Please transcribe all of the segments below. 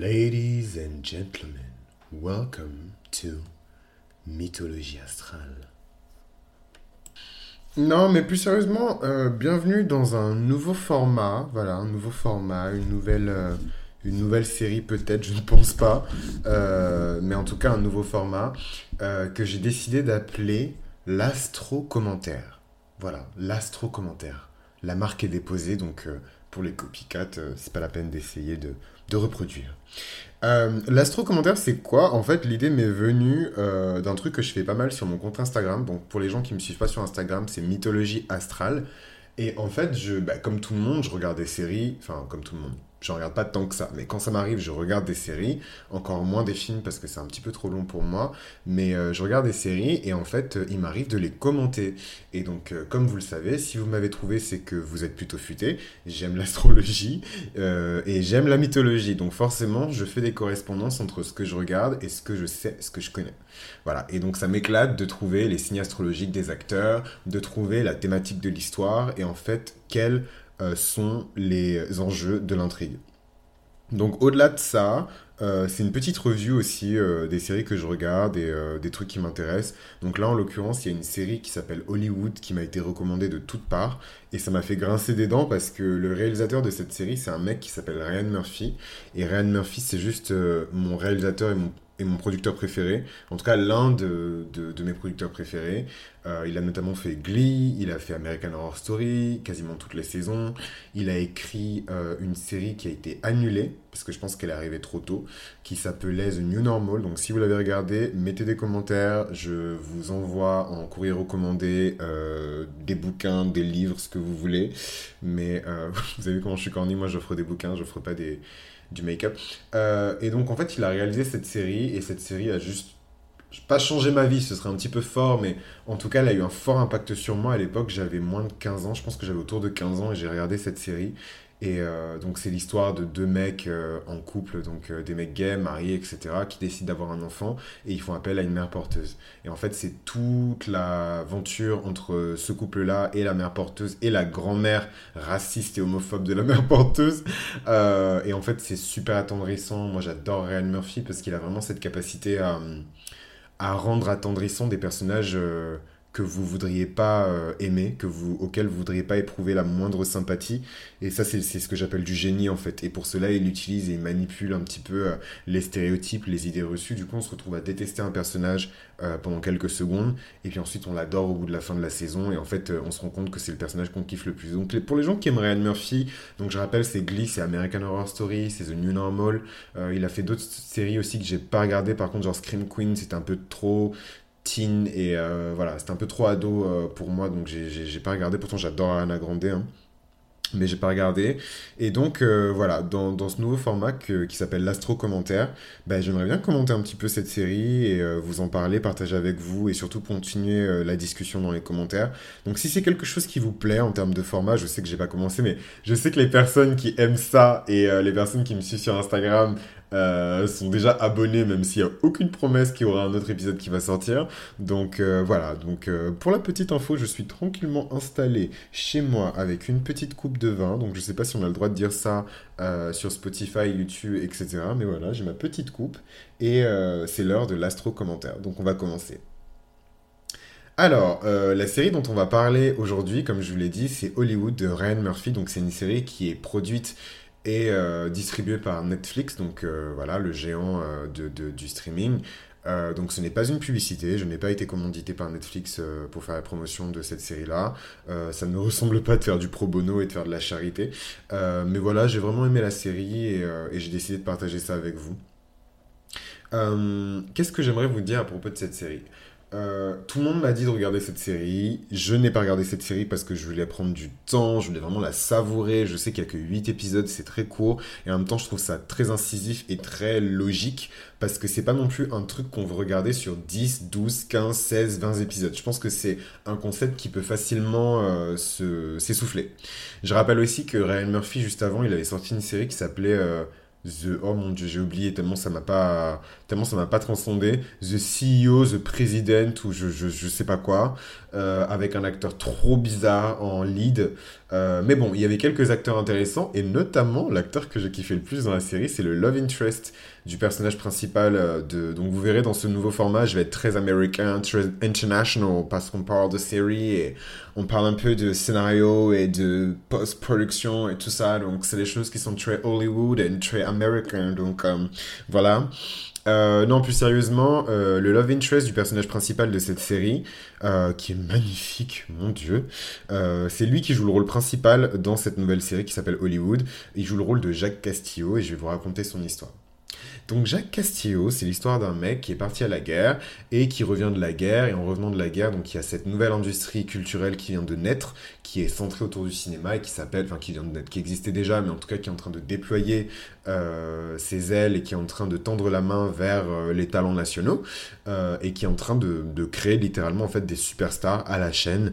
Ladies and gentlemen, welcome to Mythologie astrale. Non, mais plus sérieusement, euh, bienvenue dans un nouveau format. Voilà, un nouveau format, une nouvelle, euh, une nouvelle série peut-être, je ne pense pas. Euh, mais en tout cas, un nouveau format que j'ai décidé d'appeler l'astro-commentaire. Voilà, l'astro-commentaire. La marque est déposée, donc pour les copycats, c'est pas la peine d'essayer de, de reproduire. Euh, L'astro-commentaire, c'est quoi? En fait, l'idée m'est venue euh, d'un truc que je fais pas mal sur mon compte Instagram. Donc, pour les gens qui me suivent pas sur Instagram, c'est Mythologie Astrale. Et en fait, je, bah, comme tout le monde, je regarde des séries. Enfin, comme tout le monde je regarde pas tant que ça. Mais quand ça m'arrive, je regarde des séries, encore moins des films parce que c'est un petit peu trop long pour moi. Mais euh, je regarde des séries et en fait, euh, il m'arrive de les commenter. Et donc, euh, comme vous le savez, si vous m'avez trouvé, c'est que vous êtes plutôt futé. J'aime l'astrologie et j'aime la mythologie. Donc, forcément, je fais des correspondances entre ce que je regarde et ce que je sais, ce que je connais. Voilà. Et donc, ça m'éclate de trouver les signes astrologiques des acteurs, de trouver la thématique de l'histoire et en fait, quelle sont les enjeux de l'intrigue. Donc au-delà de ça, euh, c'est une petite revue aussi euh, des séries que je regarde et des trucs qui m'intéressent. Donc là, en l'occurrence, il y a une série qui s'appelle Hollywood qui m'a été recommandée de toutes parts. Et ça m'a fait grincer des dents parce que le réalisateur de cette série, c'est un mec qui s'appelle Ryan Murphy. Et Ryan Murphy, c'est juste mon réalisateur et mon mon producteur préféré, en tout cas l'un de, mes producteurs préférés. Euh, il a notamment fait Glee, il a fait American Horror Story, quasiment toutes les saisons. Il a écrit euh, une série qui a été annulée, parce que je pense qu'elle est arrivée trop tôt, qui s'appelait The New Normal. Donc si vous l'avez regardé, mettez des commentaires, je vous envoie en courrier recommandé euh, des bouquins, des livres, ce que vous voulez. Mais vous avez vu comment je suis corny, moi j'offre des bouquins, j'offre pas des du make-up. Euh, et donc, en fait, il a réalisé cette série, et cette série a juste pas changé ma vie, ce serait un petit peu fort, mais en tout cas, elle a eu un fort impact sur moi. À l'époque, j'avais moins de 15 ans, je pense que j'avais autour de 15 ans, et j'ai regardé cette série. Et euh, donc c'est l'histoire de deux mecs euh, en couple, donc euh, des mecs gays, mariés, etc., qui décident d'avoir un enfant et ils font appel à une mère porteuse. Et en fait c'est toute l'aventure entre ce couple-là et la mère porteuse et la grand-mère raciste et homophobe de la mère porteuse. et en fait c'est super attendrissant. Moi j'adore Ryan Murphy parce qu'il a vraiment cette capacité à, à rendre attendrissant des personnages que vous voudriez pas euh, aimer, que vous, auquel vous voudriez pas éprouver la moindre sympathie. Et ça, c'est ce que j'appelle du génie, en fait. Et pour cela, il utilise et manipule un petit peu euh, les stéréotypes, les idées reçues. Du coup, on se retrouve à détester un personnage euh, pendant quelques secondes. Et puis ensuite, on l'adore au bout de la fin de la saison. Et en fait, on se rend compte que c'est le personnage qu'on kiffe le plus. Donc, pour les gens qui aiment Ryan Murphy, donc je rappelle, c'est Glee, c'est American Horror Story, c'est The New Normal. il a fait d'autres séries aussi que j'ai pas regardé. Par contre, genre Scream Queen, c'était un peu trop teen et euh, voilà, c'était un peu trop ado euh, pour moi donc j'ai pas regardé. Pourtant, j'adore Anna Grande, hein, mais j'ai pas regardé. Et donc euh, voilà, dans, dans, ce nouveau format qui s'appelle l'astro commentaire, ben, j'aimerais bien commenter un petit peu cette série et vous en parler, partager avec vous et surtout continuer la discussion dans les commentaires. Donc si c'est quelque chose qui vous plaît en termes de format, je sais que j'ai pas commencé, mais je sais que les personnes qui aiment ça et les personnes qui me suivent sur Instagram euh, sont déjà abonnés, même s'il n'y a aucune promesse qu'il y aura un autre épisode qui va sortir. Donc euh, voilà, donc euh, pour la petite info, je suis tranquillement installé chez moi avec une petite coupe de vin. Donc je sais pas si on a le droit de dire ça sur Spotify, YouTube, etc. Mais voilà, j'ai ma petite coupe et c'est l'heure de l'astro commentaire. Donc on va commencer. Alors, la série dont on va parler aujourd'hui, comme je vous l'ai dit, c'est Hollywood de Ryan Murphy. Donc, c'est une série qui est produite et euh, distribué par Netflix, donc euh, voilà, le géant euh, de, du streaming. donc ce n'est pas une publicité, je n'ai pas été commandité par Netflix pour faire la promotion de cette série-là. ça ne me ressemble pas de faire du pro bono et de faire de la charité. mais voilà, j'ai vraiment aimé la série et, et j'ai décidé de partager ça avec vous. Qu'est-ce que j'aimerais vous dire à propos de cette série? Euh, tout le monde m'a dit de regarder cette série. Je n'ai pas regardé cette série parce que je voulais prendre du temps, je voulais vraiment la savourer. Je sais qu'il n'y a que 8 épisodes, c'est très court. Et en même temps, je trouve ça très incisif et très logique parce que c'est pas non plus un truc qu'on veut regarder sur 10, 12, 15, 16, 20 épisodes. Je pense que c'est un concept qui peut facilement euh, s'essouffler. Je rappelle aussi que Ryan Murphy, juste avant, il avait sorti une série qui s'appelait... Euh, The, oh mon dieu, j'ai oublié tellement ça m'a pas, tellement ça m'a pas transcendé. The CEO, The President ou je, je, je sais pas quoi, euh, avec un acteur trop bizarre en lead. Euh, mais bon, il y avait quelques acteurs intéressants et notamment l'acteur que j'ai kiffé le plus dans la série, c'est le love interest du personnage principal. Euh, de, donc vous verrez dans ce nouveau format, je vais être très américain, très international parce qu'on parle de série et on parle un peu de scénario et de post-production et tout ça. Donc c'est des choses qui sont très Hollywood et très American. Donc euh, voilà. Euh, non, plus sérieusement, le love interest du personnage principal de cette série, qui est magnifique, mon dieu, c'est lui qui joue le rôle principal dans cette nouvelle série qui s'appelle Hollywood. Il joue le rôle de Jacques Castillo et je vais vous raconter son histoire. Donc Jacques Castillo, c'est l'histoire d'un mec qui est parti à la guerre et qui revient de la guerre. Et en revenant de la guerre, il y a cette nouvelle industrie culturelle qui vient de naître, qui est centrée autour du cinéma et qui s'appelle, enfin qui vient de naître, qui existait déjà, mais en tout cas qui est en train de déployer euh, ses ailes et qui est en train de tendre la main vers euh, les talents nationaux euh, et qui est en train de, créer littéralement des superstars à la chaîne.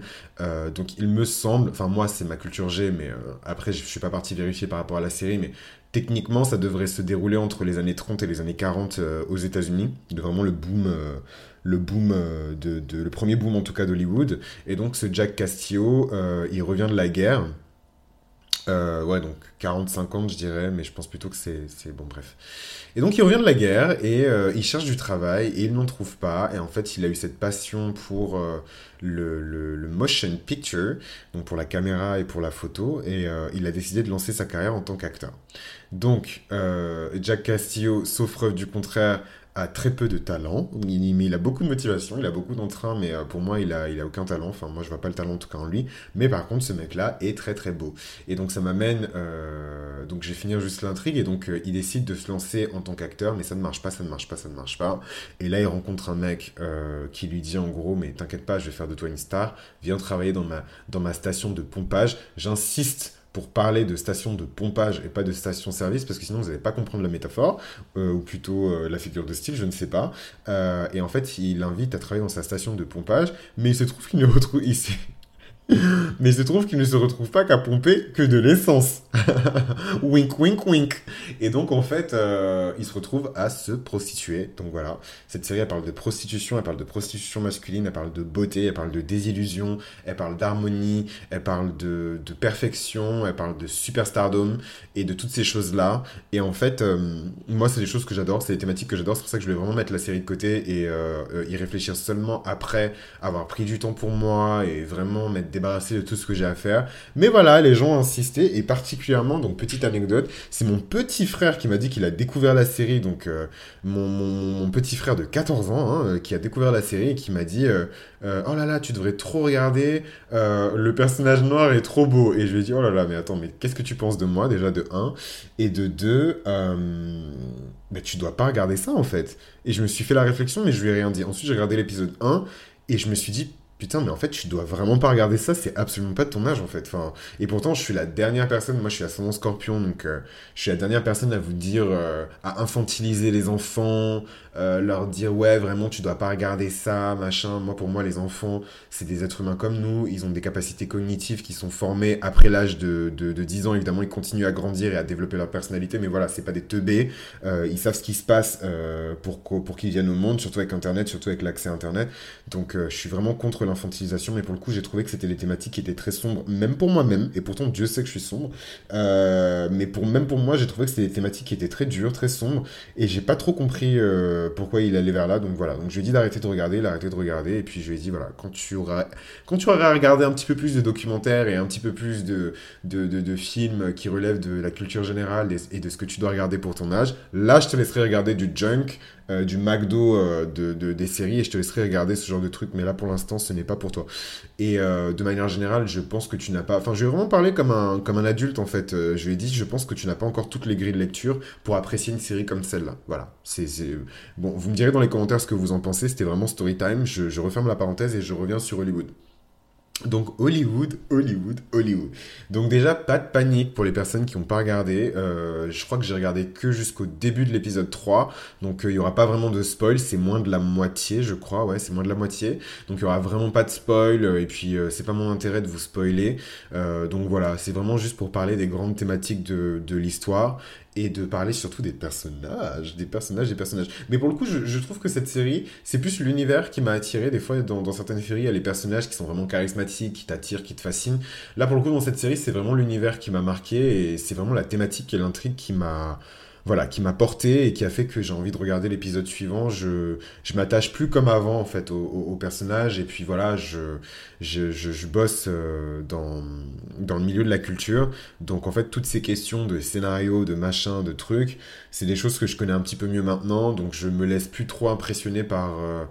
donc il me semble, enfin moi c'est ma culture G, mais après je suis pas parti vérifier par rapport à la série, mais techniquement, ça devrait se dérouler entre les années 30 et les années 40 euh, aux États-Unis. Vraiment le euh, le boom euh, de, le premier boom en tout cas d'Hollywood. Et donc ce Jack Castillo, il revient de la guerre. Ouais, donc 40-50 je dirais, mais je pense plutôt que c'est bon, bref. Et donc il revient de la guerre et il cherche du travail et il n'en trouve pas. Et en fait, il a eu cette passion pour le, le, motion picture, donc pour la caméra et pour la photo, et il a décidé de lancer sa carrière en tant qu'acteur. Donc, euh, Jack Castillo, sauf preuve du contraire, très peu de talent, mais il a beaucoup de motivation, il a beaucoup d'entrain, mais euh, pour moi, il a, il aucun talent. Enfin, moi, je vois pas le talent en tout cas en lui. Mais par contre, ce mec-là est très très beau. Et donc, ça m'amène. Euh, donc, je vais finir juste l'intrigue. Et donc, il décide de se lancer en tant qu'acteur, mais ça ne marche pas, ça ne marche pas, ça ne marche pas. Et là, il rencontre un mec qui lui dit en gros, mais t'inquiète pas, je vais faire de toi une star. Viens travailler dans ma, dans ma station de pompage. J'insiste pour parler de station de pompage et pas de station-service, parce que sinon vous n'allez pas comprendre la métaphore, euh, ou plutôt euh, la figure de style, je ne sais pas. Euh, et en fait, il invite à travailler dans sa station de pompage, mais il se trouve qu'il ne retrouve... ici mais il se trouve qu'il ne se retrouve pas qu'à pomper que de l'essence. wink, wink, wink. Et donc, en fait, euh, il se retrouve à se prostituer. Donc voilà, cette série, elle parle de prostitution, elle parle de prostitution masculine, elle parle de beauté, elle parle de désillusion, elle parle d'harmonie, elle parle de, perfection, elle parle de superstardom et de toutes ces choses-là. Et en fait, euh, moi, c'est des choses que j'adore, c'est des thématiques que j'adore. C'est pour ça que je vais vraiment mettre la série de côté et euh, y réfléchir seulement après avoir pris du temps pour moi et vraiment mettre débarrasser de tout ce que j'ai à faire. Mais voilà, les gens ont insisté, et particulièrement, donc petite anecdote, c'est mon petit frère qui m'a dit qu'il a découvert la série, donc euh, mon, petit frère de 14 ans, hein, euh, qui a découvert la série et qui m'a dit euh, Oh là là, tu devrais trop regarder, le personnage noir est trop beau. Et je lui ai dit Oh là là, mais attends, mais qu'est-ce que tu penses de moi, déjà de 1 Et de 2, mais tu dois pas regarder ça en fait. Et je me suis fait la réflexion, mais je lui ai rien dit. Ensuite, j'ai regardé l'épisode 1 et je me suis dit Putain, mais en fait, tu dois vraiment pas regarder ça, c'est absolument pas de ton âge en fait. Enfin, et pourtant, je suis la dernière personne, moi je suis ascendant scorpion, donc euh, je suis la dernière personne à vous dire, euh, à infantiliser les enfants, euh, leur dire ouais vraiment tu dois pas regarder ça machin. Moi pour moi les enfants c'est des êtres humains comme nous. Ils ont des capacités cognitives qui sont formées après l'âge de, de, 10 ans. Évidemment ils continuent à grandir et à développer leur personnalité mais voilà c'est pas des teubés. Ils savent ce qui se passe pour, pour qu'ils viennent au monde surtout avec internet surtout avec l'accès internet. Donc je suis vraiment contre l'infantilisation mais pour le coup j'ai trouvé que c'était des thématiques qui étaient très sombres même pour moi-même et pourtant Dieu sait que je suis sombre mais pour même pour moi j'ai trouvé que c'était des thématiques qui étaient très dures très sombres et j'ai pas trop compris pourquoi il allait vers là. Donc voilà. Donc je lui ai dit d'arrêter de regarder, arrêté de regarder. Et puis je lui ai dit, voilà, quand tu auras, quand tu auras regardé un petit peu plus de documentaires et un petit peu plus de, de, de, films qui relèvent de la culture générale et de ce que tu dois regarder pour ton âge, là je te laisserai regarder du junk, euh, du McDo euh, de, de, des séries et je te laisserai regarder ce genre de trucs. Mais là pour l'instant, ce n'est pas pour toi. Et euh, de manière générale, je pense que tu n'as pas. Enfin, je vais vraiment parler comme un, comme un adulte en fait. je lui ai dit, je pense que tu n'as pas encore toutes les grilles de lecture pour apprécier une série comme celle-là. Voilà. C'est bon. Vous me direz dans les commentaires ce que vous en pensez. C'était vraiment story time. Je, je referme la parenthèse et je reviens sur Hollywood. Donc Hollywood, Hollywood, Hollywood. Donc déjà, pas de panique pour les personnes qui n'ont pas regardé. Euh, je crois que j'ai regardé que jusqu'au début de l'épisode 3. Donc euh, il n'y aura pas vraiment de spoil. C'est moins de la moitié, je crois. Ouais, c'est moins de la moitié. Donc il n'y aura vraiment pas de spoil. Et puis euh, c'est pas mon intérêt de vous spoiler. donc voilà, c'est vraiment juste pour parler des grandes thématiques de, de l'histoire et de parler surtout des personnages, des personnages, des personnages. Mais pour le coup, je, trouve que cette série, c'est plus l'univers qui m'a attiré. Des fois, dans, dans, certaines séries, il y a les personnages qui sont vraiment charismatiques, qui t'attirent, qui te fascinent. Là, pour le coup, dans cette série, c'est vraiment l'univers qui m'a marqué et c'est vraiment la thématique et l'intrigue qui m'a voilà, qui m'a porté et qui a fait que j'ai envie de regarder l'épisode suivant. Je, je m'attache plus comme avant, en fait, au, au, personnage. Et puis voilà, je, je, je, bosse euh, dans, dans le milieu de la culture. Donc en fait, toutes ces questions de scénario, de machin, de trucs, c'est des choses que je connais un petit peu mieux maintenant. Donc je me laisse plus trop impressionner par... Euh,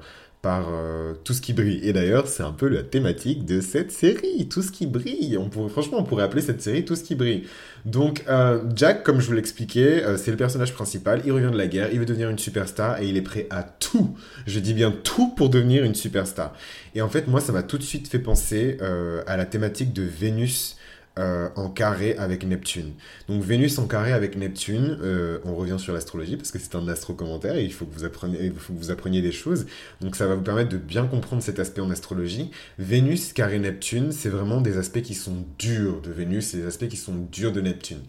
euh, tout ce qui brille. Et d'ailleurs, c'est un peu la thématique de cette série, tout ce qui brille. On pourrait, franchement, on pourrait appeler cette série tout ce qui brille. Donc, euh, Jack, comme je vous l'expliquais, euh, c'est le personnage principal. Il revient de la guerre, il veut devenir une superstar et il est prêt à tout. Je dis bien tout pour devenir une superstar. Et en fait, moi, ça m'a tout de suite fait penser à la thématique de Vénus euh, en carré avec Neptune. Donc Vénus en carré avec Neptune, euh, on revient sur l'astrologie parce que c'est un astro-commentaire et il faut, que vous appreniez, des choses. Donc ça va vous permettre de bien comprendre cet aspect en astrologie. Vénus carré Neptune, c'est vraiment des aspects qui sont durs de Vénus des aspects qui sont durs de Neptune.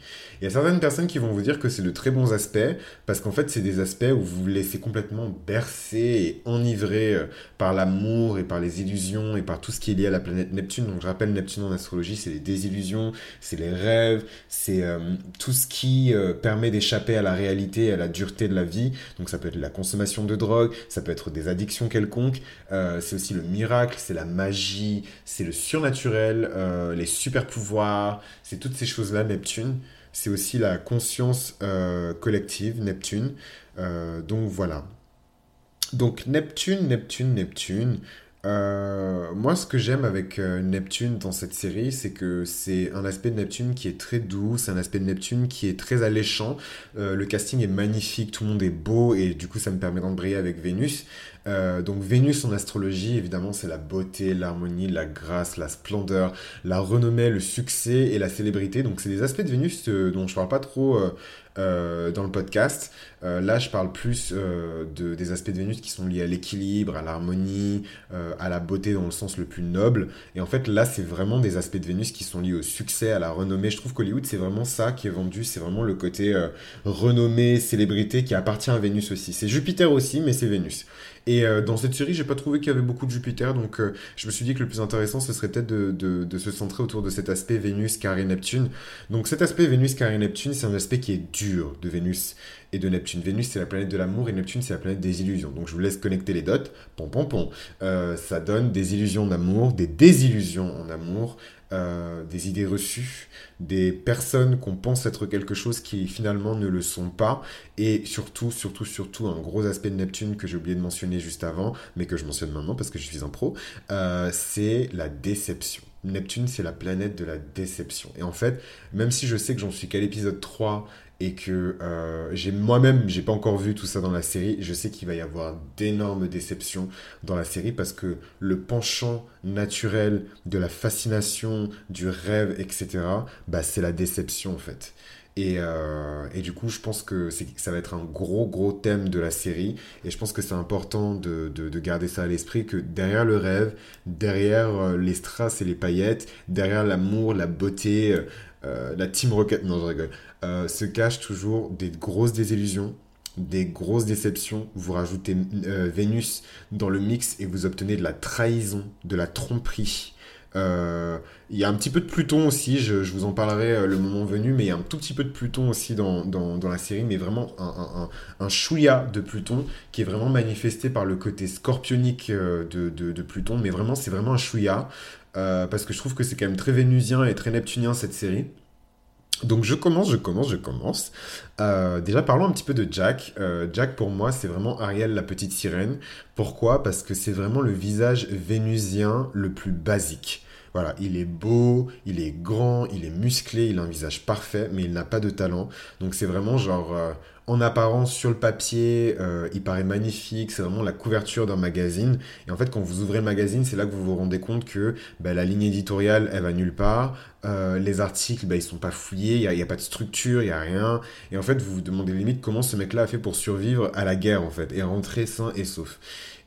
Il y a certaines personnes qui vont vous dire que c'est de très bons aspects parce qu'en fait c'est des aspects où vous vous laissez complètement bercer et enivrer euh, par l'amour et par les illusions et par tout ce qui est lié à la planète Neptune. Donc je rappelle Neptune en astrologie, c'est les désillusions c'est les rêves, c'est euh, tout ce qui euh, permet d'échapper à la réalité, à la dureté de la vie. Donc ça peut être la consommation de drogue, ça peut être des addictions quelconques, euh, c'est aussi le miracle, c'est la magie, c'est le surnaturel, les super pouvoirs, c'est toutes ces choses-là, Neptune. C'est aussi la conscience collective, Neptune. donc voilà. Donc Neptune, Neptune, Neptune. Euh, moi, ce que j'aime avec euh, Neptune dans cette série, c'est que c'est un aspect de Neptune qui est très doux, c'est un aspect de Neptune qui est très alléchant. Euh, le casting est magnifique, tout le monde est beau et du coup, ça me permet d'embrayer avec Vénus. Donc Vénus en astrologie, évidemment, c'est la beauté, l'harmonie, la grâce, la splendeur, la renommée, le succès et la célébrité. Donc c'est des aspects de Vénus dont je parle pas trop euh, dans le podcast. Euh, là, je parle plus euh, de, des aspects de Vénus qui sont liés à l'équilibre, à l'harmonie, à la beauté dans le sens le plus noble. Et en fait, là, c'est vraiment des aspects de Vénus qui sont liés au succès, à la renommée. Je trouve qu'Hollywood, c'est vraiment ça qui est vendu. C'est vraiment le côté renommée, célébrité qui appartient à Vénus aussi. C'est Jupiter aussi, mais c'est Vénus. Et dans cette série, j'ai pas trouvé qu'il y avait beaucoup de Jupiter, donc je me suis dit que le plus intéressant, ce serait peut-être de, se centrer autour de cet aspect Vénus, carré, Neptune. Donc cet aspect Vénus, carré, Neptune, c'est un aspect qui est dur de Vénus et de Neptune. Vénus, c'est la planète de l'amour et Neptune, c'est la planète des illusions. Donc je vous laisse connecter les dots. Pom, pom, pom. Euh, ça donne des illusions d'amour, des désillusions en amour, euh, des idées reçues, des personnes qu'on pense être quelque chose qui finalement ne le sont pas. Et surtout, surtout, surtout, un gros aspect de Neptune que j'ai oublié de mentionner juste avant, mais que je mentionne maintenant parce que je suis un pro, euh, c'est la déception. Neptune, c'est la planète de la déception. Et en fait, même si je sais que j'en suis qu'à l'épisode 3 et que euh, j'ai moi-même, j'ai pas encore vu tout ça dans la série, je sais qu'il va y avoir d'énormes déceptions dans la série parce que le penchant naturel de la fascination, du rêve, etc., bah, c'est la déception en fait. Et, euh, et, du coup, je pense que ça va être un gros, gros thème de la série. Et je pense que c'est important de, de, de, garder ça à l'esprit, que derrière le rêve, derrière euh, les strass et les paillettes, derrière l'amour, la beauté, euh, la Team Rocket, non je rigole, se cache toujours des grosses désillusions, des grosses déceptions. Vous rajoutez Vénus dans le mix et vous obtenez de la trahison, de la tromperie. Il y a un petit peu de Pluton aussi, je, vous en parlerai le moment venu, mais il y a un tout petit peu de Pluton aussi dans, dans, la série, mais vraiment un, un, de Pluton qui est vraiment manifesté par le côté scorpionique de, de, Pluton, mais vraiment c'est vraiment un chouïa. Euh, parce que je trouve que c'est quand même très vénusien et très neptunien cette série. Donc je commence, je commence, je commence. Euh, déjà parlons un petit peu de Jack. Euh, Jack pour moi c'est vraiment Ariel la petite sirène. Pourquoi? Parce que c'est vraiment le visage vénusien le plus basique. Voilà, il est beau, il est grand, il est musclé, il a un visage parfait, mais il n'a pas de talent. Donc c'est vraiment genre, en apparence sur le papier, euh, il paraît magnifique, c'est vraiment la couverture d'un magazine. Et en fait, quand vous ouvrez le magazine, c'est là que vous vous rendez compte que bah, la ligne éditoriale, elle va nulle part. Euh, les articles, bah, ils sont pas fouillés, il n'y a, pas de structure, il n'y a rien. Et en fait, vous vous demandez limite comment ce mec-là a fait pour survivre à la guerre, en fait, et rentrer sain et sauf.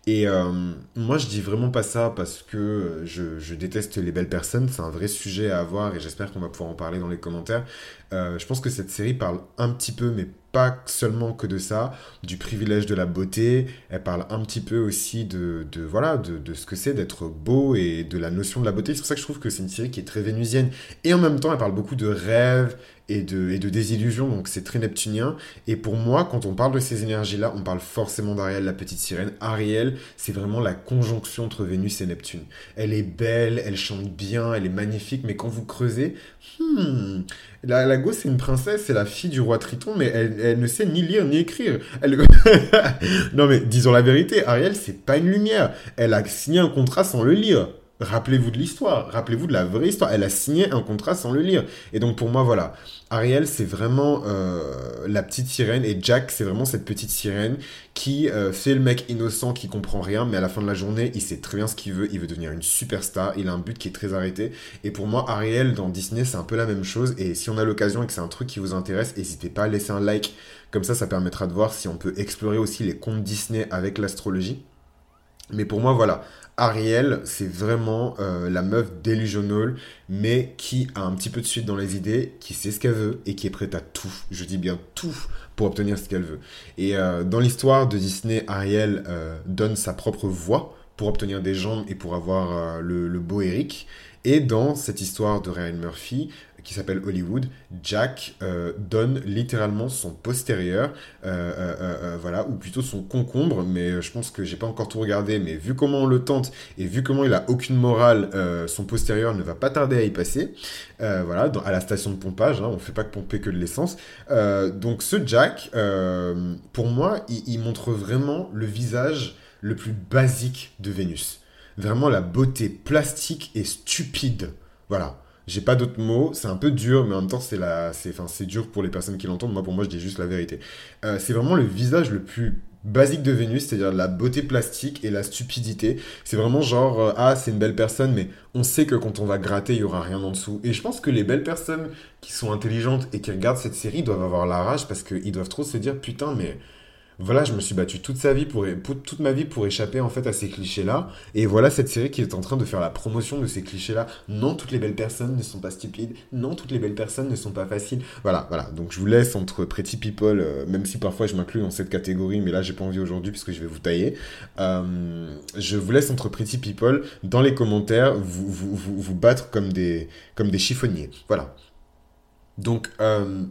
Et euh, moi, je dis vraiment pas ça parce que je, déteste les belles personnes. C'est un vrai sujet à avoir et j'espère qu'on va pouvoir en parler dans les commentaires. Je pense que cette série parle un petit peu, mais pas seulement que de ça, du privilège de la beauté. Elle parle un petit peu aussi de, de voilà, de, de ce que c'est d'être beau et de la notion de la beauté. C'est pour ça que je trouve que c'est une série qui est très vénusienne. Et en même temps, elle parle beaucoup de rêves et de, et de désillusion, donc c'est très neptunien. Et pour moi, quand on parle de ces énergies-là, on parle forcément d'Ariel, la petite sirène. Ariel, c'est vraiment la conjonction entre Vénus et Neptune. Elle est belle, elle chante bien, elle est magnifique, mais quand vous creusez, hmm, la, la c'est une princesse, c'est la fille du roi Triton, mais elle, elle, ne sait ni lire ni écrire. Elle... non mais disons la vérité, Ariel, c'est pas une lumière. Elle a signé un contrat sans le lire. Rappelez-vous de l'histoire, rappelez-vous de la vraie histoire. Elle a signé un contrat sans le lire. Et donc pour moi, voilà, Ariel, c'est vraiment euh, la petite sirène et Jack, c'est vraiment cette petite sirène qui euh, fait le mec innocent qui comprend rien, mais à la fin de la journée, il sait très bien ce qu'il veut. Il veut devenir une superstar. Il a un but qui est très arrêté. Et pour moi, Ariel dans Disney, c'est un peu la même chose. Et si on a l'occasion et que c'est un truc qui vous intéresse, n'hésitez pas à laisser un like. Comme ça, ça permettra de voir si on peut explorer aussi les contes Disney avec l'astrologie. Mais pour moi, voilà, Ariel, c'est vraiment euh, la meuf delusional, mais qui a un petit peu de suite dans les idées, qui sait ce qu'elle veut et qui est prête à tout. Je dis bien tout pour obtenir ce qu'elle veut. Et euh, dans l'histoire de Disney, Ariel euh, donne sa propre voix pour obtenir des jambes et pour avoir le, le, beau Eric. Et dans cette histoire de Ryan Murphy, qui s'appelle Hollywood, Jack euh, donne littéralement son postérieur, euh, euh, voilà, ou plutôt son concombre, mais je pense que j'ai pas encore tout regardé, mais vu comment on le tente et vu comment il a aucune morale, son postérieur ne va pas tarder à y passer, voilà, à la station de pompage, hein, on fait pas que pomper que de l'essence. donc ce Jack, pour moi, il, il montre vraiment le visage le plus basique de Vénus. Vraiment la beauté plastique et stupide. Voilà. J'ai pas d'autres mots, c'est un peu dur, mais en même temps, c'est la... enfin, dur pour les personnes qui l'entendent. Moi, pour moi, je dis juste la vérité. Euh, c'est vraiment le visage le plus basique de Vénus, c'est-à-dire la beauté plastique et la stupidité. C'est vraiment genre, euh, ah, c'est une belle personne, mais on sait que quand on va gratter, il y aura rien en dessous. Et je pense que les belles personnes qui sont intelligentes et qui regardent cette série doivent avoir la rage parce qu'ils doivent trop se dire, putain, mais voilà, je me suis battu toute sa vie pour, toute ma vie pour échapper en fait à ces clichés-là. Et voilà cette série qui est en train de faire la promotion de ces clichés-là. Non, toutes les belles personnes ne sont pas stupides. Non, toutes les belles personnes ne sont pas faciles. Voilà, voilà. Donc je vous laisse entre Pretty People, euh, même si parfois je m'inclus dans cette catégorie, mais là j'ai pas envie aujourd'hui puisque je vais vous tailler. Euh, je vous laisse entre Pretty People dans les commentaires vous, vous, vous, battre comme des, comme des chiffonniers. Voilà. Donc, euh,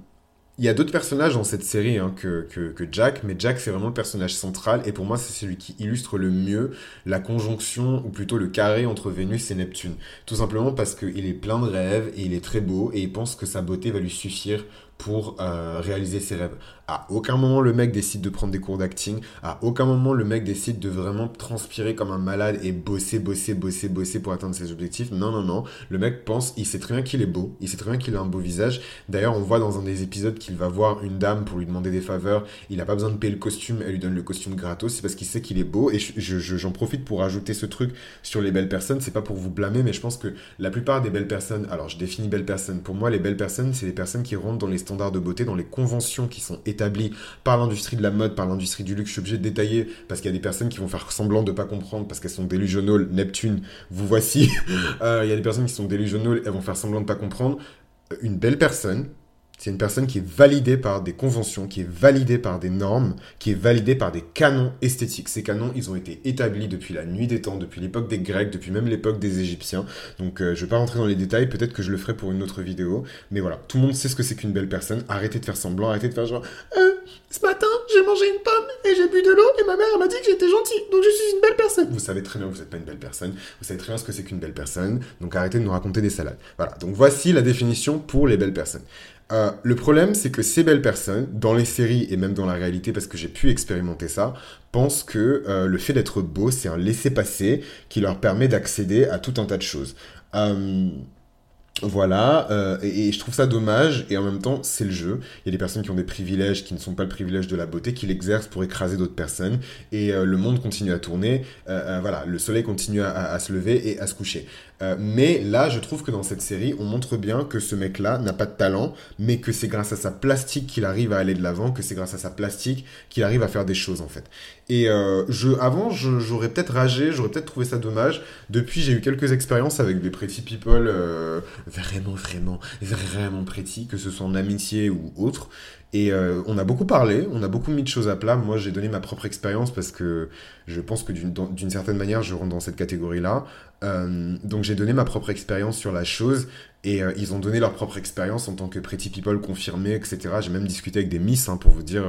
il y a d'autres personnages dans cette série hein, que, que, que, Jack, mais Jack c'est vraiment le personnage central et pour moi c'est celui qui illustre le mieux la conjonction ou plutôt le carré entre Vénus et Neptune. Tout simplement parce qu'il est plein de rêves et il est très beau et il pense que sa beauté va lui suffire pour euh, réaliser ses rêves. À aucun moment le mec décide de prendre des cours d'acting. À aucun moment le mec décide de vraiment transpirer comme un malade et bosser, bosser, bosser, bosser pour atteindre ses objectifs. Non, non, non. Le mec pense, il sait très bien qu'il est beau. Il sait très bien qu'il a un beau visage. D'ailleurs, on voit dans un des épisodes qu'il va voir une dame pour lui demander des faveurs. Il n'a pas besoin de payer le costume. Elle lui donne le costume gratos. C'est parce qu'il sait qu'il est beau. Et j'en je, profite pour ajouter ce truc sur les belles personnes. C'est pas pour vous blâmer, mais je pense que la plupart des belles personnes, alors je définis belles personnes. Pour moi, les belles personnes, c'est les personnes qui rentrent dans les standards de beauté, dans les conventions qui sont établies par l'industrie de la mode, par l'industrie du luxe. Je suis obligé de détailler parce qu'il y a des personnes qui vont faire semblant de pas comprendre parce qu'elles sont delusional. Neptune, vous voici. Euh, il y a des personnes qui sont delusional, elles vont faire semblant de pas comprendre. Une belle personne, c'est une personne qui est validée par des conventions, qui est validée par des normes, qui est validée par des canons esthétiques. Ces canons, ils ont été établis depuis la nuit des temps, depuis l'époque des Grecs, depuis même l'époque des Égyptiens. Donc euh, je vais pas rentrer dans les détails, peut-être que je le ferai pour une autre vidéo. Mais voilà, tout le monde sait ce que c'est qu'une belle personne. Arrêtez de faire semblant, arrêtez de faire genre... Euh, ce matin, j'ai mangé une pomme et j'ai bu de l'eau et ma mère m'a dit que j'étais gentil, donc je suis une belle personne. Vous savez très bien que vous n'êtes pas une belle personne, vous savez très bien ce que c'est qu'une belle personne, donc arrêtez de nous raconter des salades. Voilà, donc voici la définition pour les belles personnes. Euh, le problème, c'est que ces belles personnes, dans les séries et même dans la réalité, parce que j'ai pu expérimenter ça, pensent que euh, le fait d'être beau, c'est un laisser-passer qui leur permet d'accéder à tout un tas de choses. Euh, voilà, et, je trouve ça dommage, et en même temps, c'est le jeu. Il y a des personnes qui ont des privilèges qui ne sont pas le privilège de la beauté, qui l'exercent pour écraser d'autres personnes, et le monde continue à tourner, voilà, le soleil continue à, se lever et à se coucher. Euh, mais là, je trouve que dans cette série, on montre bien que ce mec-là n'a pas de talent, mais que c'est grâce à sa plastique qu'il arrive à aller de l'avant, que c'est grâce à sa plastique qu'il arrive à faire des choses en fait. Et euh, je, avant, j'aurais peut-être ragé, j'aurais peut-être trouvé ça dommage. Depuis, j'ai eu quelques expériences avec des pretty people euh, vraiment, vraiment, vraiment pretty, que ce soit en amitié ou autre. Et euh, on a beaucoup parlé, on a beaucoup mis de choses à plat. Moi, j'ai donné ma propre expérience parce que je pense que d'une certaine manière, je rentre dans cette catégorie-là. Euh, donc, j'ai donné ma propre expérience sur la chose et euh, ils ont donné leur propre expérience en tant que pretty people confirmés, etc. J'ai même discuté avec des miss hein, pour vous dire,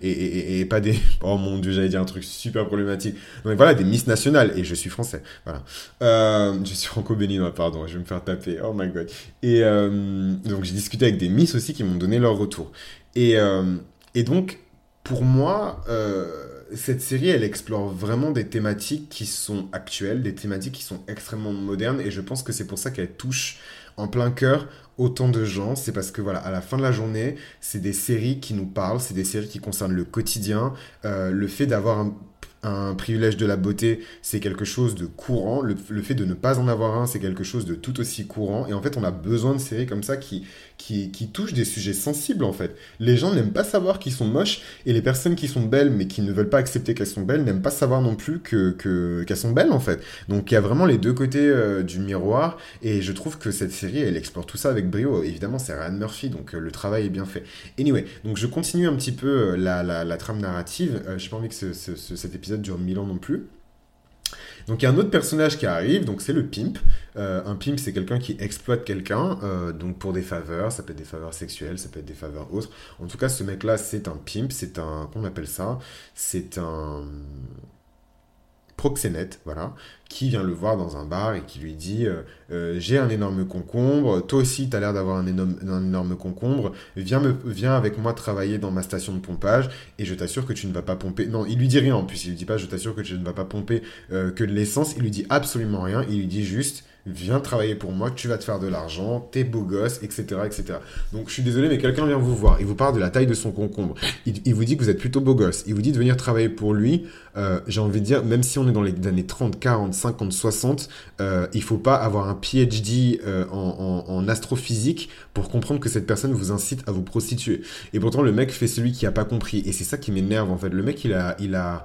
et, et, et, pas des. Oh mon dieu, j'allais dire un truc super problématique. Donc voilà, des miss nationales. Et je suis français. Voilà. je suis franco-béninois, pardon. Je vais me faire taper. Oh my god. Et donc j'ai discuté avec des miss aussi qui m'ont donné leur retour. Et, euh, et donc, pour moi, euh, cette série, elle explore vraiment des thématiques qui sont actuelles, des thématiques qui sont extrêmement modernes, et je pense que c'est pour ça qu'elle touche en plein cœur autant de gens, c'est parce que voilà, à la fin de la journée, c'est des séries qui nous parlent, c'est des séries qui concernent le quotidien, euh, le fait d'avoir un un privilège de la beauté, c'est quelque chose de courant. Le, fait de ne pas en avoir un, c'est quelque chose de tout aussi courant. Et en fait, on a besoin de séries comme ça qui, qui, touchent des sujets sensibles, en fait. Les gens n'aiment pas savoir qu'ils sont moches, et les personnes qui sont belles, mais qui ne veulent pas accepter qu'elles sont belles, n'aiment pas savoir non plus que, qu'elles sont belles, en fait. Donc, il y a vraiment les deux côtés euh, du miroir, et je trouve que cette série, elle explore tout ça avec brio. Évidemment, c'est Ryan Murphy, donc euh, le travail est bien fait. Anyway, donc je continue un petit peu euh, la, la, trame narrative. j'ai pas envie que cet épisode dure mille ans non plus. Donc il y a un autre personnage qui arrive, donc c'est le pimp. Euh, un pimp, c'est quelqu'un qui exploite quelqu'un, euh, donc pour des faveurs, ça peut être des faveurs sexuelles, ça peut être des faveurs autres. En tout cas, ce mec-là, c'est un pimp, c'est un, comment on appelle ça? C'est un proxénète, voilà, qui vient le voir dans un bar et qui lui dit euh, euh, J'ai un énorme concombre, toi aussi tu as l'air d'avoir un énorme, un énorme concombre, viens, me, viens avec moi travailler dans ma station de pompage et je t'assure que tu ne vas pas pomper. Non, il lui dit rien en plus, il lui dit pas Je t'assure que tu ne vas pas pomper euh, que de l'essence, il lui dit absolument rien, il lui dit juste viens travailler pour moi, tu vas te faire de l'argent, t'es beau gosse, etc., etc. Donc je suis désolé, mais quelqu'un vient vous voir, il vous parle de la taille de son concombre, il, vous dit que vous êtes plutôt beau gosse, il vous dit de venir travailler pour lui, j'ai envie de dire, même si on est dans les années 30, 40, 50, 60, euh, il faut pas avoir un PhD euh, en, astrophysique pour comprendre que cette personne vous incite à vous prostituer. Et pourtant, le mec fait celui qui a pas compris, et c'est ça qui m'énerve en fait. Le mec, il a, il, a,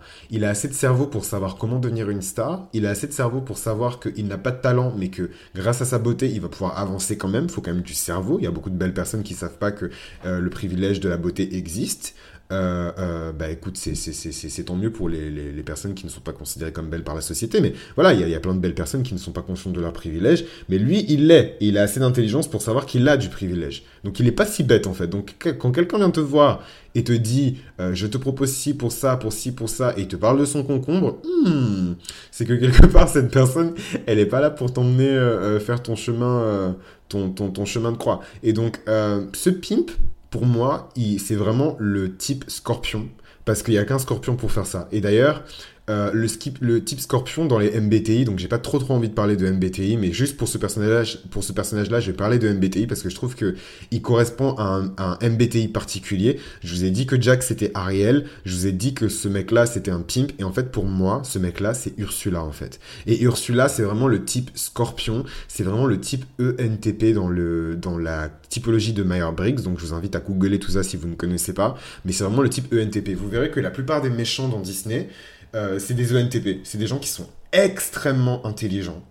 assez de cerveau pour savoir comment devenir une star, il a assez de cerveau pour savoir qu'il n'a pas de talent, mais que grâce à sa beauté, il va pouvoir avancer quand même. Il faut quand même du cerveau. Il y a beaucoup de belles personnes qui savent pas que euh, le privilège de la beauté existe. Euh, euh, bah écoute, c'est tant mieux pour les, les, personnes qui ne sont pas considérées comme belles par la société. Mais voilà, il y, a, y, a plein de belles personnes qui ne sont pas conscientes de leur privilège. Mais lui, il l'est. Et il a assez d'intelligence pour savoir qu'il a du privilège. Donc il n'est pas si bête en fait. Donc quand quelqu'un vient te voir et te dit euh, je te propose ci pour ça, pour ci, pour ça, et il te parle de son concombre, hmm, c'est que quelque part cette personne, elle n'est pas là pour t'emmener faire ton chemin, ton, ton, ton, chemin de croix. Et donc ce pimp, pour moi, c'est vraiment le type scorpion. Parce qu'il n'y a qu'un scorpion pour faire ça. Et d'ailleurs, euh, le, type scorpion dans les MBTI, donc j'ai pas trop trop envie de parler de MBTI, mais juste pour ce personnage, pour ce personnage-là, je vais parler de MBTI parce que je trouve que il correspond à un, à un MBTI particulier. Je vous ai dit que Jack c'était Ariel, je vous ai dit que ce mec-là c'était un pimp, et en fait pour moi, ce mec-là c'est Ursula en fait. Et Ursula c'est vraiment le type scorpion, c'est vraiment le type ENTP dans le dans la typologie de Meyer-Briggs, donc je vous invite à googler tout ça si vous ne connaissez pas, mais c'est vraiment le type ENTP. Vous verrez que la plupart des méchants dans Disney, euh, c'est des ENTP. C'est des gens qui sont extrêmement intelligents.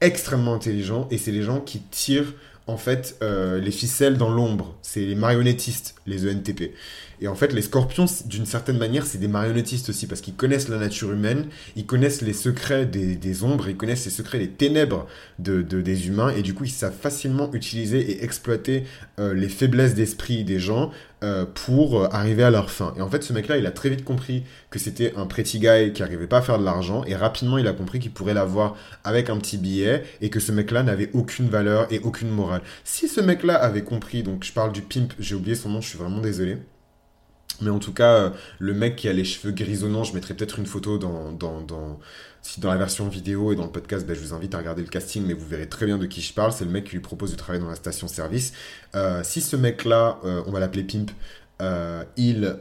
Extrêmement intelligents. Et c'est les gens qui tirent, en fait, euh, les ficelles dans l'ombre. C'est les marionnettistes, les ENTP. Et en fait, les scorpions, d'une certaine manière, c'est des marionnettistes aussi, parce qu'ils connaissent la nature humaine, ils connaissent les secrets des, ombres, ils connaissent les secrets des ténèbres de, des humains, et du coup, ils savent facilement utiliser et exploiter euh, les faiblesses d'esprit des gens euh, pour euh, arriver à leur fin. Et en fait, ce mec-là, il a très vite compris que c'était un pretty guy qui n'arrivait pas à faire de l'argent, et rapidement, il a compris qu'il pourrait l'avoir avec un petit billet, et que ce mec-là n'avait aucune valeur et aucune morale. Si ce mec-là avait compris, donc je parle du pimp, j'ai oublié son nom, je suis vraiment désolé. Mais en tout cas, euh, le mec qui a les cheveux grisonnants, je mettrai peut-être une photo dans, la version vidéo et dans le podcast, ben, je vous invite à regarder le casting, mais vous verrez très bien de qui je parle. C'est le mec qui lui propose de travailler dans la station-service. Euh, si ce mec-là, euh, on va l'appeler Pimp, il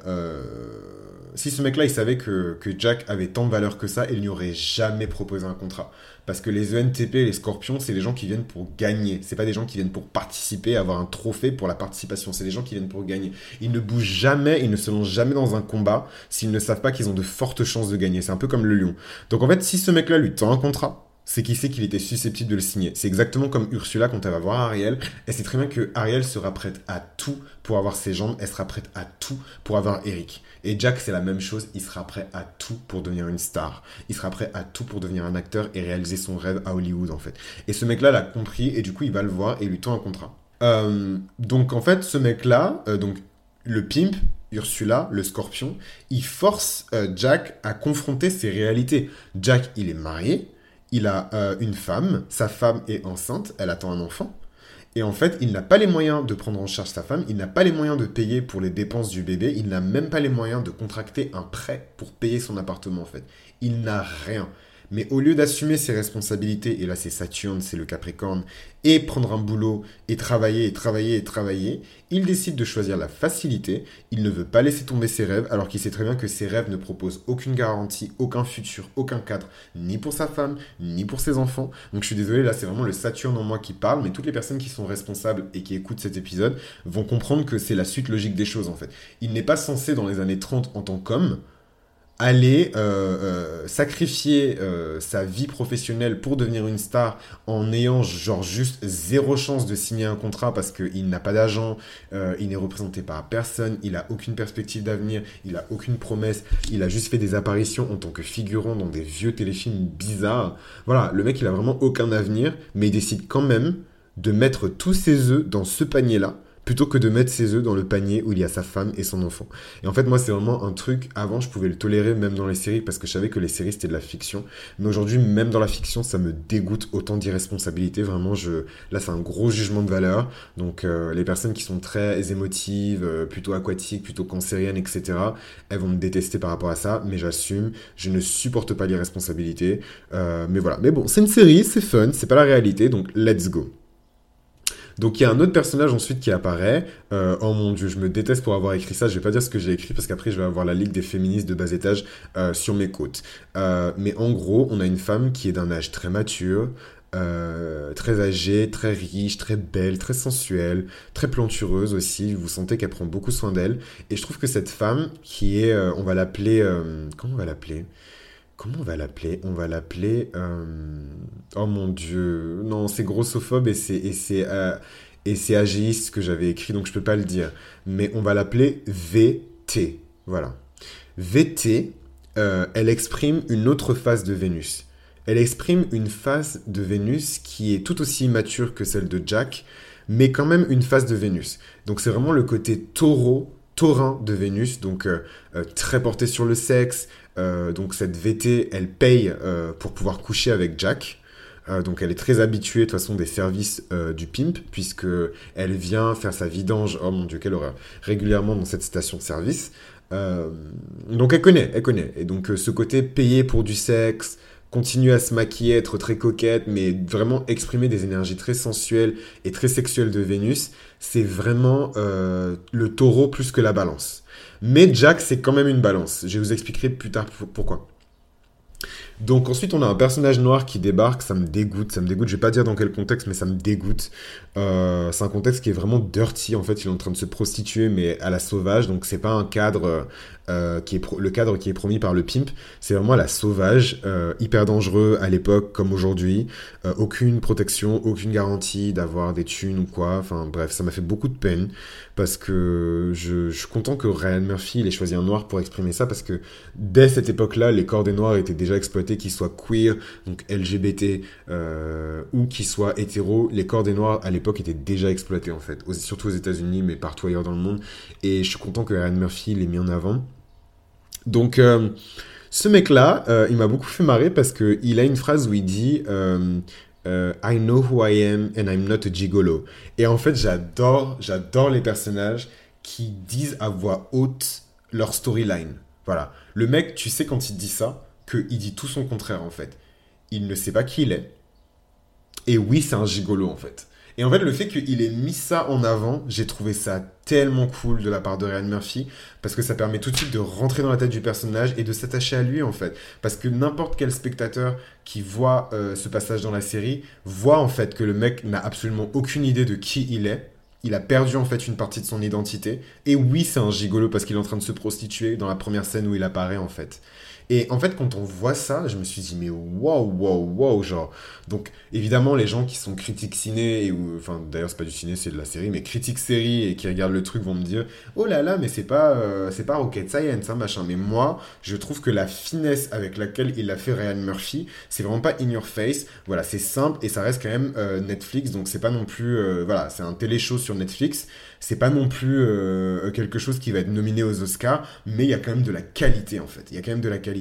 si ce mec-là, il savait que Jack avait tant de valeur que ça, il n'y aurait jamais proposé un contrat. Parce que les ENTP les scorpions, c'est des gens qui viennent pour gagner. C'est pas des gens qui viennent pour participer, avoir un trophée pour la participation. C'est des gens qui viennent pour gagner. Ils ne bougent jamais, ils ne se lancent jamais dans un combat s'ils ne savent pas qu'ils ont de fortes chances de gagner. C'est un peu comme le lion. Donc en fait, si ce mec-là lui tend un contrat, c'est qu'il sait qu'il était susceptible de le signer. C'est exactement comme Ursula quand elle va voir Ariel. Elle sait très bien que Ariel sera prête à tout pour avoir ses jambes. Elle sera prête à tout pour avoir Eric. Et Jack, c'est la même chose. Il sera prêt à tout pour devenir une star. Il sera prêt à tout pour devenir un acteur et réaliser son rêve à Hollywood, en fait. Et ce mec-là l'a compris et du coup, il va le voir et lui tend un contrat. Euh, donc, en fait, ce mec-là, euh, donc le pimp, Ursula, le scorpion, il force euh, Jack à confronter ses réalités. Jack, il est marié, il a euh, une femme, sa femme est enceinte, elle attend un enfant. Et en fait, il n'a pas les moyens de prendre en charge sa femme, il n'a pas les moyens de payer pour les dépenses du bébé, il n'a même pas les moyens de contracter un prêt pour payer son appartement en fait. Il n'a rien. Mais au lieu d'assumer ses responsabilités, et là c'est Saturne, c'est le Capricorne, et prendre un boulot, et travailler, et travailler, et travailler, il décide de choisir la facilité, il ne veut pas laisser tomber ses rêves, alors qu'il sait très bien que ses rêves ne proposent aucune garantie, aucun futur, aucun cadre, ni pour sa femme, ni pour ses enfants. Donc je suis désolé, là c'est vraiment le Saturne en moi qui parle, mais toutes les personnes qui sont responsables et qui écoutent cet épisode vont comprendre que c'est la suite logique des choses en fait. Il n'est pas censé dans les années 30 en tant qu'homme, aller euh, euh, sacrifier euh, sa vie professionnelle pour devenir une star en ayant genre juste zéro chance de signer un contrat parce qu'il n'a pas d'agent, il n'est représenté par personne, il a aucune perspective d'avenir, il a aucune promesse, il a juste fait des apparitions en tant que figurant dans des vieux téléfilms bizarres. Voilà, le mec il a vraiment aucun avenir, mais il décide quand même de mettre tous ses œufs dans ce panier-là plutôt que de mettre ses œufs dans le panier où il y a sa femme et son enfant. Et en fait, moi, c'est vraiment un truc, avant, je pouvais le tolérer même dans les séries, parce que je savais que les séries, c'était de la fiction. Mais aujourd'hui, même dans la fiction, ça me dégoûte autant d'irresponsabilité. Vraiment, je... là, c'est un gros jugement de valeur. Donc, euh, les personnes qui sont très émotives, euh, plutôt aquatiques, plutôt cancériennes, etc., elles vont me détester par rapport à ça, mais j'assume, je ne supporte pas l'irresponsabilité. Euh, mais voilà. Mais bon, c'est une série, c'est fun, c'est pas la réalité, donc let's go. Donc il y a un autre personnage ensuite qui apparaît. Euh, oh mon dieu, je me déteste pour avoir écrit ça. Je vais pas dire ce que j'ai écrit parce qu'après je vais avoir la ligue des féministes de bas étage euh, sur mes côtes. Euh, mais en gros, on a une femme qui est d'un âge très mature. très âgée, très riche, très belle, très sensuelle, très plantureuse aussi. Vous sentez qu'elle prend beaucoup soin d'elle. Et je trouve que cette femme, qui est, on va l'appeler, comment on va l'appeler? Comment on va l'appeler? On va l'appeler. Euh, oh mon dieu. Non, c'est grossophobe et c'est et c'est euh, et c'est agéiste que j'avais écrit, donc je peux pas le dire. Mais on va l'appeler VT. Voilà. VT, euh, elle exprime une autre phase de Vénus. Elle exprime une phase de Vénus qui est tout aussi mature que celle de Jack, mais quand même une phase de Vénus. Donc c'est vraiment le côté taureau, taurin de Vénus, donc très porté sur le sexe, donc cette VT, elle paye euh, pour pouvoir coucher avec Jack. Euh, donc elle est très habituée de toute façon des services du pimp puisque elle vient faire sa vidange, oh mon dieu quelle horreur, régulièrement dans cette station de service. donc elle connaît, elle connaît. Et donc ce côté payé pour du sexe, continuer à se maquiller, être très coquette, mais vraiment exprimer des énergies très sensuelles et très sexuelles de Vénus, c'est vraiment le taureau plus que la balance. Mais Jack, c'est quand même une balance. Je vous expliquerai plus tard pourquoi. Donc ensuite, on a un personnage noir qui débarque, ça me dégoûte, ça me dégoûte. Je vais pas dire dans quel contexte, mais ça me dégoûte. Euh, c'est un contexte qui est vraiment dirty. En fait, il est en train de se prostituer, mais à la sauvage. Donc c'est pas un cadre euh, qui est le cadre qui est promis par le pimp. C'est vraiment la sauvage, euh, hyper dangereux à l'époque comme aujourd'hui. aucune protection, aucune garantie d'avoir des thunes ou quoi. Enfin bref, ça m'a fait beaucoup de peine parce que je, je suis content que Ryan Murphy ait choisi un noir pour exprimer ça parce que dès cette époque-là, les corps des noirs étaient déjà exploités, qu'ils soient queer, donc LGBT ou qu'ils soient hétéros. Les corps des noirs à l'époque était déjà exploité en fait, surtout aux États-Unis, mais partout ailleurs dans le monde. Et je suis content que Ryan Murphy l'ait mis en avant. Donc, euh, ce mec-là, euh, il m'a beaucoup fait marrer parce qu'il a une phrase où il dit euh, I know who I am and I'm not a gigolo. Et en fait, j'adore, j'adore les personnages qui disent à voix haute leur storyline. Voilà. Le mec, tu sais quand il dit ça, qu'il dit tout son contraire en fait. Il ne sait pas qui il est. Et oui, c'est un gigolo en fait. Et en fait, le fait qu'il ait mis ça en avant, j'ai trouvé ça tellement cool de la part de Ryan Murphy, parce que ça permet tout de suite de rentrer dans la tête du personnage et de s'attacher à lui, en fait. Parce que n'importe quel spectateur qui voit euh, ce passage dans la série voit, en fait, que le mec n'a absolument aucune idée de qui il est. Il a perdu en fait une partie de son identité. Et oui, c'est un gigolo parce qu'il est en train de se prostituer dans la première scène où il apparaît en fait. Et en fait, quand on voit ça, je me suis dit, mais waouh, waouh, waouh, genre. Donc, évidemment, les gens qui sont critiques ciné, ou, enfin, d'ailleurs, c'est pas du ciné, c'est de la série, mais critiques série et qui regardent le truc vont me dire, oh là là, mais c'est pas, euh, pas Rocket Science, hein, machin. Mais moi, je trouve que la finesse avec laquelle il a fait Ryan Murphy, c'est vraiment pas in your face. Voilà, c'est simple et ça reste quand même euh, Netflix, donc c'est pas non plus, euh, voilà, c'est un télé-show sur Netflix. C'est pas non plus quelque chose qui va être nominé aux Oscars, mais il y a quand même de la qualité en fait. Il y a quand même de la qualité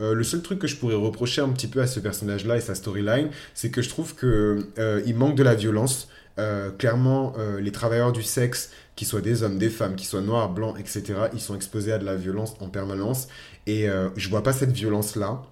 euh, le seul truc que je pourrais reprocher un petit peu à ce personnage-là et sa storyline, c'est que je trouve que euh, manque de la violence. Euh, clairement, les travailleurs du sexe, qu'ils soient des hommes, des femmes, qu'ils soient noirs, blancs, etc., ils sont exposés à de la violence en permanence. Et je vois pas cette violence-là.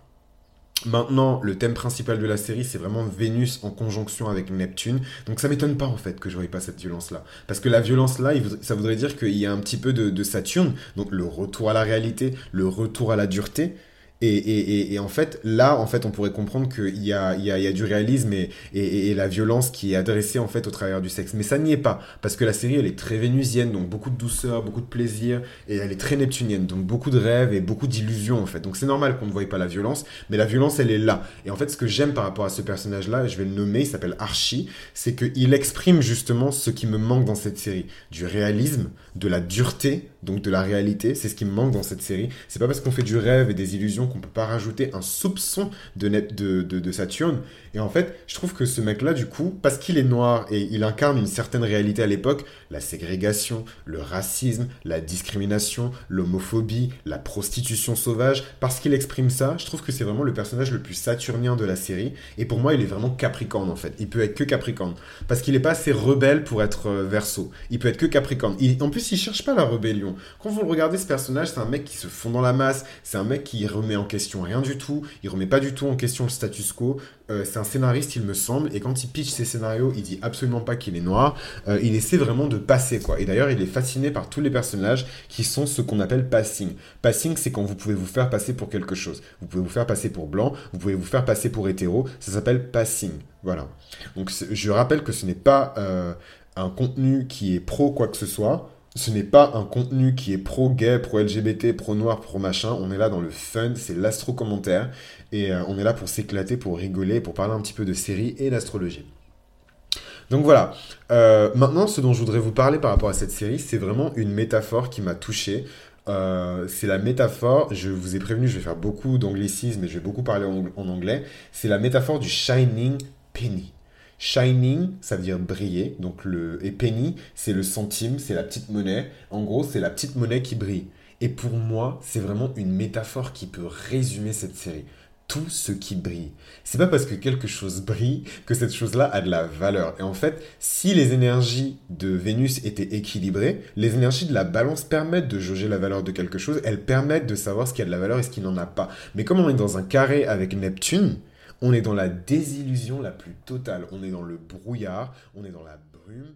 Maintenant, le thème principal de la série, c'est vraiment Vénus en conjonction avec Neptune. Donc ça m'étonne pas en fait que je voyais pas cette violence-là. Parce que la violence-là, ça voudrait dire qu'il y a un petit peu de, de, Saturne, donc le retour à la réalité, le retour à la dureté. Et, et, et, en fait, là, en fait, on pourrait comprendre qu'il y a, il y, a, il y a du réalisme et, et, la violence qui est adressée en fait au travers du sexe. Mais ça n'y est pas, parce que la série, elle est très vénusienne, donc beaucoup de douceur, beaucoup de plaisir, et elle est très neptunienne, donc beaucoup de rêves et beaucoup d'illusions en fait. Donc c'est normal qu'on ne voie pas la violence, mais la violence, elle est là. Et en fait, ce que j'aime par rapport à ce personnage-là, je vais le nommer, il s'appelle Archie, c'est qu'il exprime justement ce qui me manque dans cette série, du réalisme, de la dureté, donc de la réalité. C'est ce qui me manque dans cette série. C'est pas parce qu'on fait du rêve et des illusions qu'on peut pas rajouter un soupçon de, de, de, Saturne. Et en fait, je trouve que ce mec-là, du coup, parce qu'il est noir et il incarne une certaine réalité à l'époque, la ségrégation, le racisme, la discrimination, l'homophobie, la prostitution sauvage, parce qu'il exprime ça, je trouve que c'est vraiment le personnage le plus saturnien de la série. Et pour moi, il est vraiment Capricorne, en fait. Il peut être que Capricorne. Parce qu'il est pas assez rebelle pour être euh, Verseau. Il peut être que Capricorne. en plus, il cherche pas la rébellion. Quand vous regardez ce personnage, c'est un mec qui se fond dans la masse, c'est un mec qui remet en question rien du tout, il remet pas du tout en question le status quo. Euh, c'est un scénariste, il me semble, et quand il pitch ses scénarios, il dit absolument pas qu'il est noir. Euh, il essaie vraiment de passer, quoi. Et d'ailleurs, il est fasciné par tous les personnages qui sont ce qu'on appelle passing. Passing, c'est quand vous pouvez vous faire passer pour quelque chose. Vous pouvez vous faire passer pour blanc, vous pouvez vous faire passer pour hétéro. Ça s'appelle passing. Voilà. Donc, je rappelle que ce n'est pas euh, un contenu qui est pro quoi que ce soit ce n'est pas un contenu qui est pro-gay, pro-LGBT, pro-noir, pro-machin. On est là dans le fun, c'est l'astro-commentaire. Et euh, on est là pour s'éclater, pour rigoler, pour parler un petit peu de séries et d'astrologie. Donc voilà. Euh, maintenant, ce dont je voudrais vous parler par rapport à cette série, c'est vraiment une métaphore qui m'a touché. Euh, c'est la métaphore, je vous ai prévenu, je vais faire beaucoup d'anglicisme et je vais beaucoup parler en anglais. C'est la métaphore du shining penny. Shining, ça veut dire briller. Donc le et penny, c'est le centime, c'est la petite monnaie. En gros, c'est la petite monnaie qui brille. Et pour moi, c'est vraiment une métaphore qui peut résumer cette série. Tout ce qui brille. C'est pas parce que quelque chose brille que cette chose-là a de la valeur. Et en fait, si les énergies de Vénus étaient équilibrées, les énergies de la balance permettent de jauger la valeur de quelque chose. Elles permettent de savoir ce qui a de la valeur et ce qui n'en a pas. Mais comme on est dans un carré avec Neptune, on est dans la désillusion la plus totale. On est dans le brouillard, on est dans la brume.